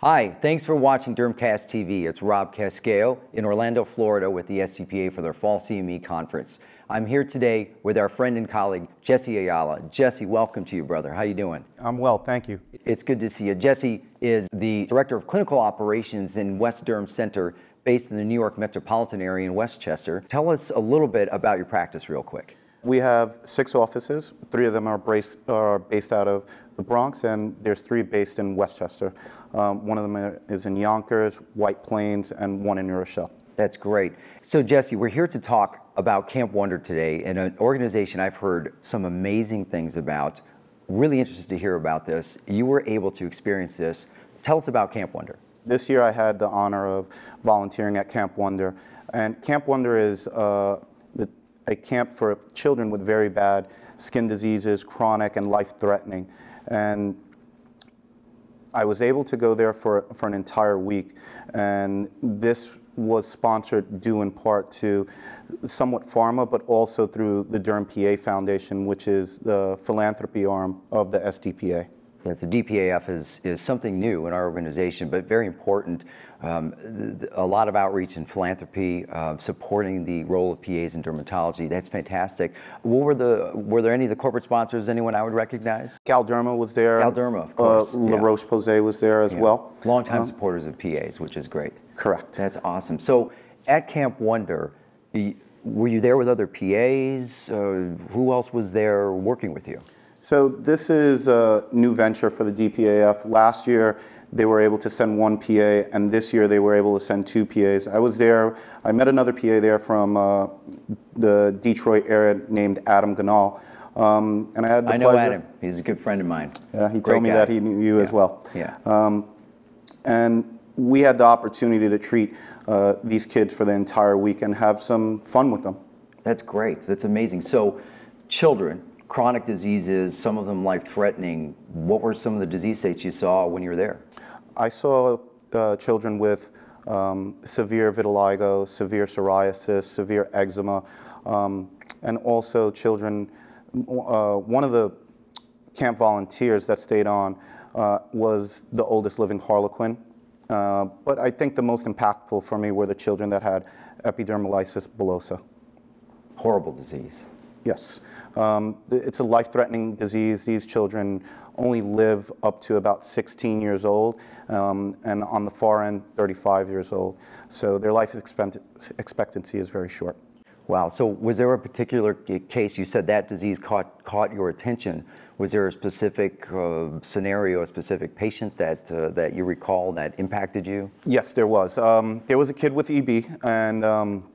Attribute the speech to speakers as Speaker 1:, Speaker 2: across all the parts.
Speaker 1: Hi, thanks for watching Dermcast TV. It's Rob Casquejo in Orlando, Florida with the SDPA for their Fall CME Conference. I'm here today with our friend and colleague, Jesse Ayala. Jesse, welcome to you, brother. How you doing?
Speaker 2: I'm well, thank you.
Speaker 1: It's good to see you. Jesse is the Director of Clinical Operations in West Derm Center based in the New York metropolitan area in Westchester. Tell us a little bit about your practice real quick.
Speaker 2: We have six offices. Three of them are, based, are based out of the Bronx, and there's three based in Westchester. Um, one of them is in Yonkers, White Plains, and one in New Rochelle.
Speaker 1: That's great. So, Jesse, we're here to talk about Camp Wonder today, and an organization I've heard some amazing things about. Really interested to hear about this. You were able to experience this. Tell us about Camp Wonder.
Speaker 2: This year, I had the honor of volunteering at Camp Wonder, and Camp Wonder is uh, a camp for children with very bad skin diseases, chronic and life-threatening. And I was able to go there for, for an entire week. And this was sponsored due in part to somewhat pharma, but also through the Derm PA Foundation, which is the philanthropy arm of the SDPA.
Speaker 1: Yes, the DPAF is, is something new in our organization, but very important. Um, th- a lot of outreach and philanthropy, uh, supporting the role of PAs in dermatology. That's fantastic. What were the were there any of the corporate sponsors? Anyone I would recognize?
Speaker 2: Galderma was there.
Speaker 1: Galderma, of course.
Speaker 2: Uh, La
Speaker 1: yeah.
Speaker 2: Roche Posay was there as
Speaker 1: Yeah.
Speaker 2: well.
Speaker 1: Longtime
Speaker 2: Um,
Speaker 1: supporters of PAs, which is great.
Speaker 2: Correct.
Speaker 1: That's awesome. So at Camp Wonder, y- were you there with other PAs? Uh, who else was there working with you?
Speaker 2: So this is a new venture for the DPAF. Last year, they were able to send one PA, and this year they were able to send two PAs. I was there. I met another PA there from uh, the Detroit area named Adam Ganal, um, and I had the
Speaker 1: I know
Speaker 2: pleasure.
Speaker 1: Adam. He's a good friend of mine.
Speaker 2: Yeah, he
Speaker 1: Great
Speaker 2: told me
Speaker 1: guy.
Speaker 2: that he knew you as well.
Speaker 1: Yeah.
Speaker 2: And we had the opportunity to treat uh, these kids for the entire week and have some fun with them.
Speaker 1: That's great. That's amazing. So, children, chronic diseases, some of them life threatening. What were some of the disease states you saw when you were there?
Speaker 2: I saw uh, children with um, severe vitiligo, severe psoriasis, severe eczema, um, and also children. Uh, one of the camp volunteers that stayed on uh, was the oldest living Harlequin. Uh, but I think the most impactful for me were the children that had epidermolysis bullosa.
Speaker 1: Horrible disease.
Speaker 2: Yes. Um, it's a life threatening disease. These children only live up to about 16 years old, um, and on the far end, 35 years old. So their life expect- expectancy is very short.
Speaker 1: Wow. So, was there a particular case? You said that disease caught caught your attention. Was there a specific uh, scenario, a specific patient that uh, that you recall that impacted you?
Speaker 2: Yes, there was. Um, there was a kid with EB, and um,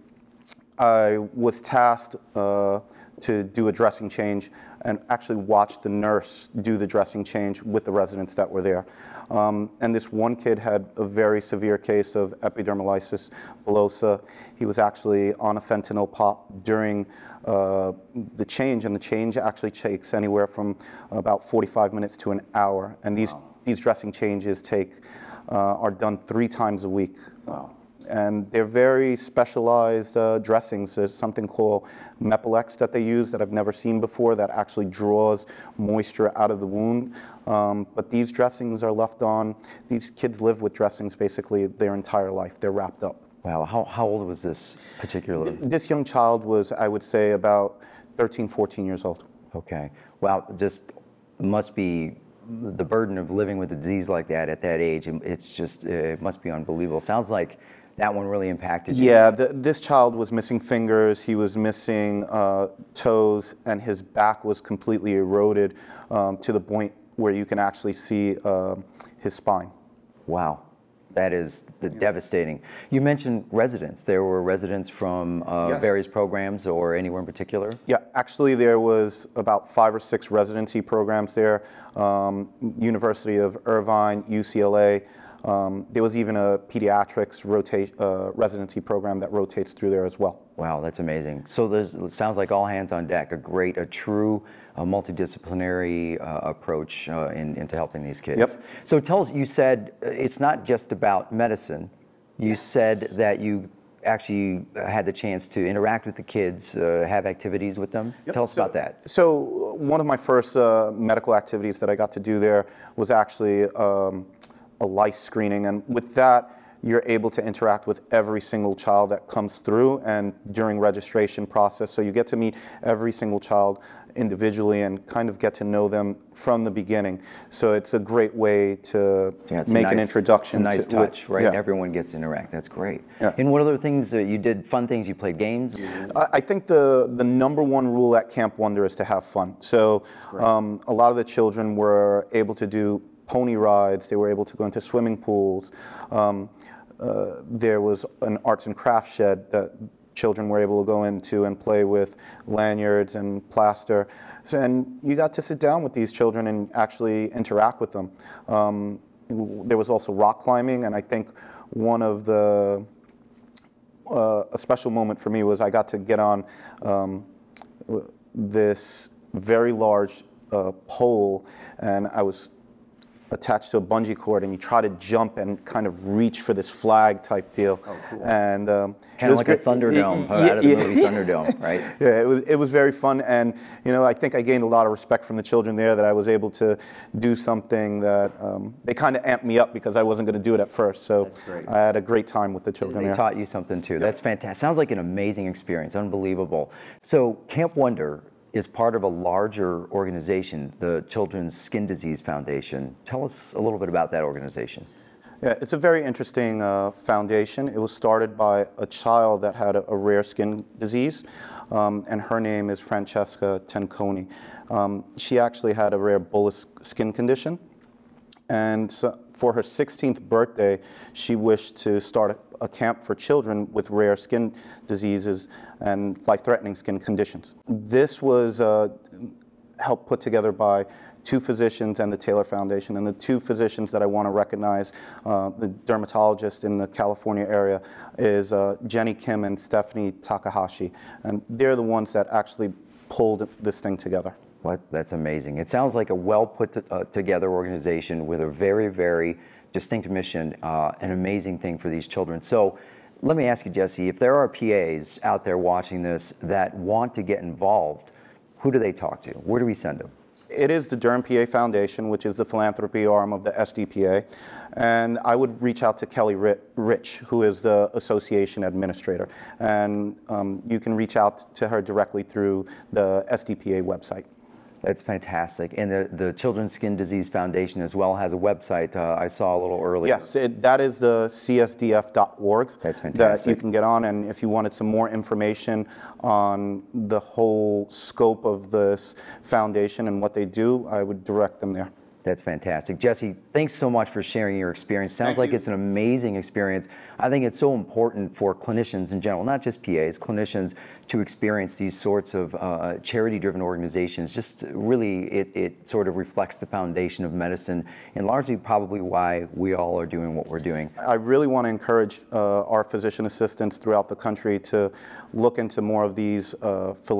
Speaker 2: I was tasked uh, to do a dressing change and actually watch the nurse do the dressing change with the residents that were there. Um, and this one kid had a very severe case of epidermolysis bullosa. He was actually on a fentanyl pop during uh, the change, and the change actually takes anywhere from about 45 minutes to an hour. And these, these dressing changes take uh, are done three times a week. And they're very specialized uh, dressings. There's something called Mepilex that they use that I've never seen before that actually draws moisture out of the wound. Um, but these dressings are left on, these kids live with dressings basically their entire life. They're wrapped up.
Speaker 1: Wow. How, how old was this particular?
Speaker 2: This young child was, I would say, about 13, 14 years old.
Speaker 1: Okay. Wow. Just must be the burden of living with a disease like that at that age. It's just it must be unbelievable. Sounds like that one really impacted you.
Speaker 2: Yeah, the, this child was missing fingers, he was missing uh, toes, and his back was completely eroded um, to the point where you can actually see uh, his spine.
Speaker 1: Wow. That is the devastating. You mentioned residents. There were residents from uh,
Speaker 2: Yes.
Speaker 1: various programs or anywhere in particular?
Speaker 2: Yeah, actually, there was about five or six residency programs there. Um, University of Irvine, UCLA. Um, there was even a pediatrics rotate, uh, residency program that rotates through there as well.
Speaker 1: Wow, that's amazing. So there's, it sounds like all hands on deck, a great, a true uh, multidisciplinary uh, approach uh, in, into helping these kids.
Speaker 2: Yep.
Speaker 1: So tell us, you said uh, it's not just about medicine. You said that you actually had the chance to interact with the kids, uh, have activities with them. Tell us
Speaker 2: So-
Speaker 1: about that.
Speaker 2: So one of my first uh, medical activities that I got to do there was actually um, a lice screening. And with that, you're able to interact with every single child that comes through and during registration process. So you get to meet every single child individually and kind of get to know them from the beginning. So it's a great way to
Speaker 1: Yeah,
Speaker 2: make an introduction.
Speaker 1: It's a nice
Speaker 2: to,
Speaker 1: touch, right?
Speaker 2: Yeah.
Speaker 1: everyone gets to interact. That's great.
Speaker 2: Yeah.
Speaker 1: And what other things uh, you did? Fun things. You played games.
Speaker 2: I I think the, the number one rule at Camp Wonder is to have fun. So um, a lot of the children were able to do pony rides. They were able to go into swimming pools. Um, uh, there was an arts and crafts shed that children were able to go into and play with lanyards and plaster. So, and you got to sit down with these children and actually interact with them. Um, there was also rock climbing, and I think one of the uh, a special moment for me was I got to get on um, this very large uh, pole, and I was attached to a bungee cord, and you try to jump and kind of reach for this flag type deal. And um,
Speaker 1: Kind of
Speaker 2: was
Speaker 1: like a
Speaker 2: great.
Speaker 1: Thunderdome
Speaker 2: Y-
Speaker 1: uh, out of the
Speaker 2: yeah,
Speaker 1: movie Thunderdome, right?
Speaker 2: yeah, it was it was very fun, and you know I think I gained a lot of respect from the children there that I was able to do something that um, they kind of amped me up because I wasn't going to do it at first. So. I had a great time with the children
Speaker 1: They
Speaker 2: there.
Speaker 1: taught you something too. That's fantastic. Sounds like an amazing experience. Unbelievable. So Camp Wonder is part of a larger organization, the Children's Skin Disease Foundation. Tell us a little bit about that organization.
Speaker 2: Yeah, it's a very interesting uh, foundation. It was started by a child that had a, a rare skin disease, um, and her name is Francesca Tenconi. Um, she actually had a rare bullous skin condition, and so for her 16th birthday, she wished to start a, camp for children with rare skin diseases and life-threatening skin conditions. This was uh, helped put together by two physicians and the Taylor Foundation. And the two physicians that I want to recognize, uh, the dermatologist in the California area, is uh, Jenny Kim and Stephanie Takahashi. And they're the ones that actually pulled this thing together.
Speaker 1: What? That's amazing. It sounds like a well put to, uh, together organization with a very, very distinct mission, uh, an amazing thing for these children. So let me ask you, Jesse, if there are PAs out there watching this that want to get involved, who do they talk to? Where do we send them?
Speaker 2: It is the Derm PA Foundation, which is the philanthropy arm of the SDPA. And I would reach out to Kelly Rich, who is the association administrator. And um, you can reach out to her directly through the SDPA website.
Speaker 1: That's fantastic. And the, the Children's Skin Disease Foundation as well has a website uh, I saw a little earlier.
Speaker 2: Yes, it, that is the csdf.org.
Speaker 1: That's fantastic.
Speaker 2: That you can get on, and if you wanted some more information on the whole scope of this foundation and what they do, I would direct them there.
Speaker 1: That's fantastic. Jesse, thanks so much for sharing your experience. Sounds
Speaker 2: Thank
Speaker 1: like
Speaker 2: you.
Speaker 1: it's an amazing experience. I think it's so important for clinicians in general, not just PAs, clinicians to experience these sorts of uh, charity driven organizations. Just really, it, it sort of reflects the foundation of medicine and largely probably why we all are doing what we're doing.
Speaker 2: I really want to encourage uh, our physician assistants throughout the country to look into more of these uh,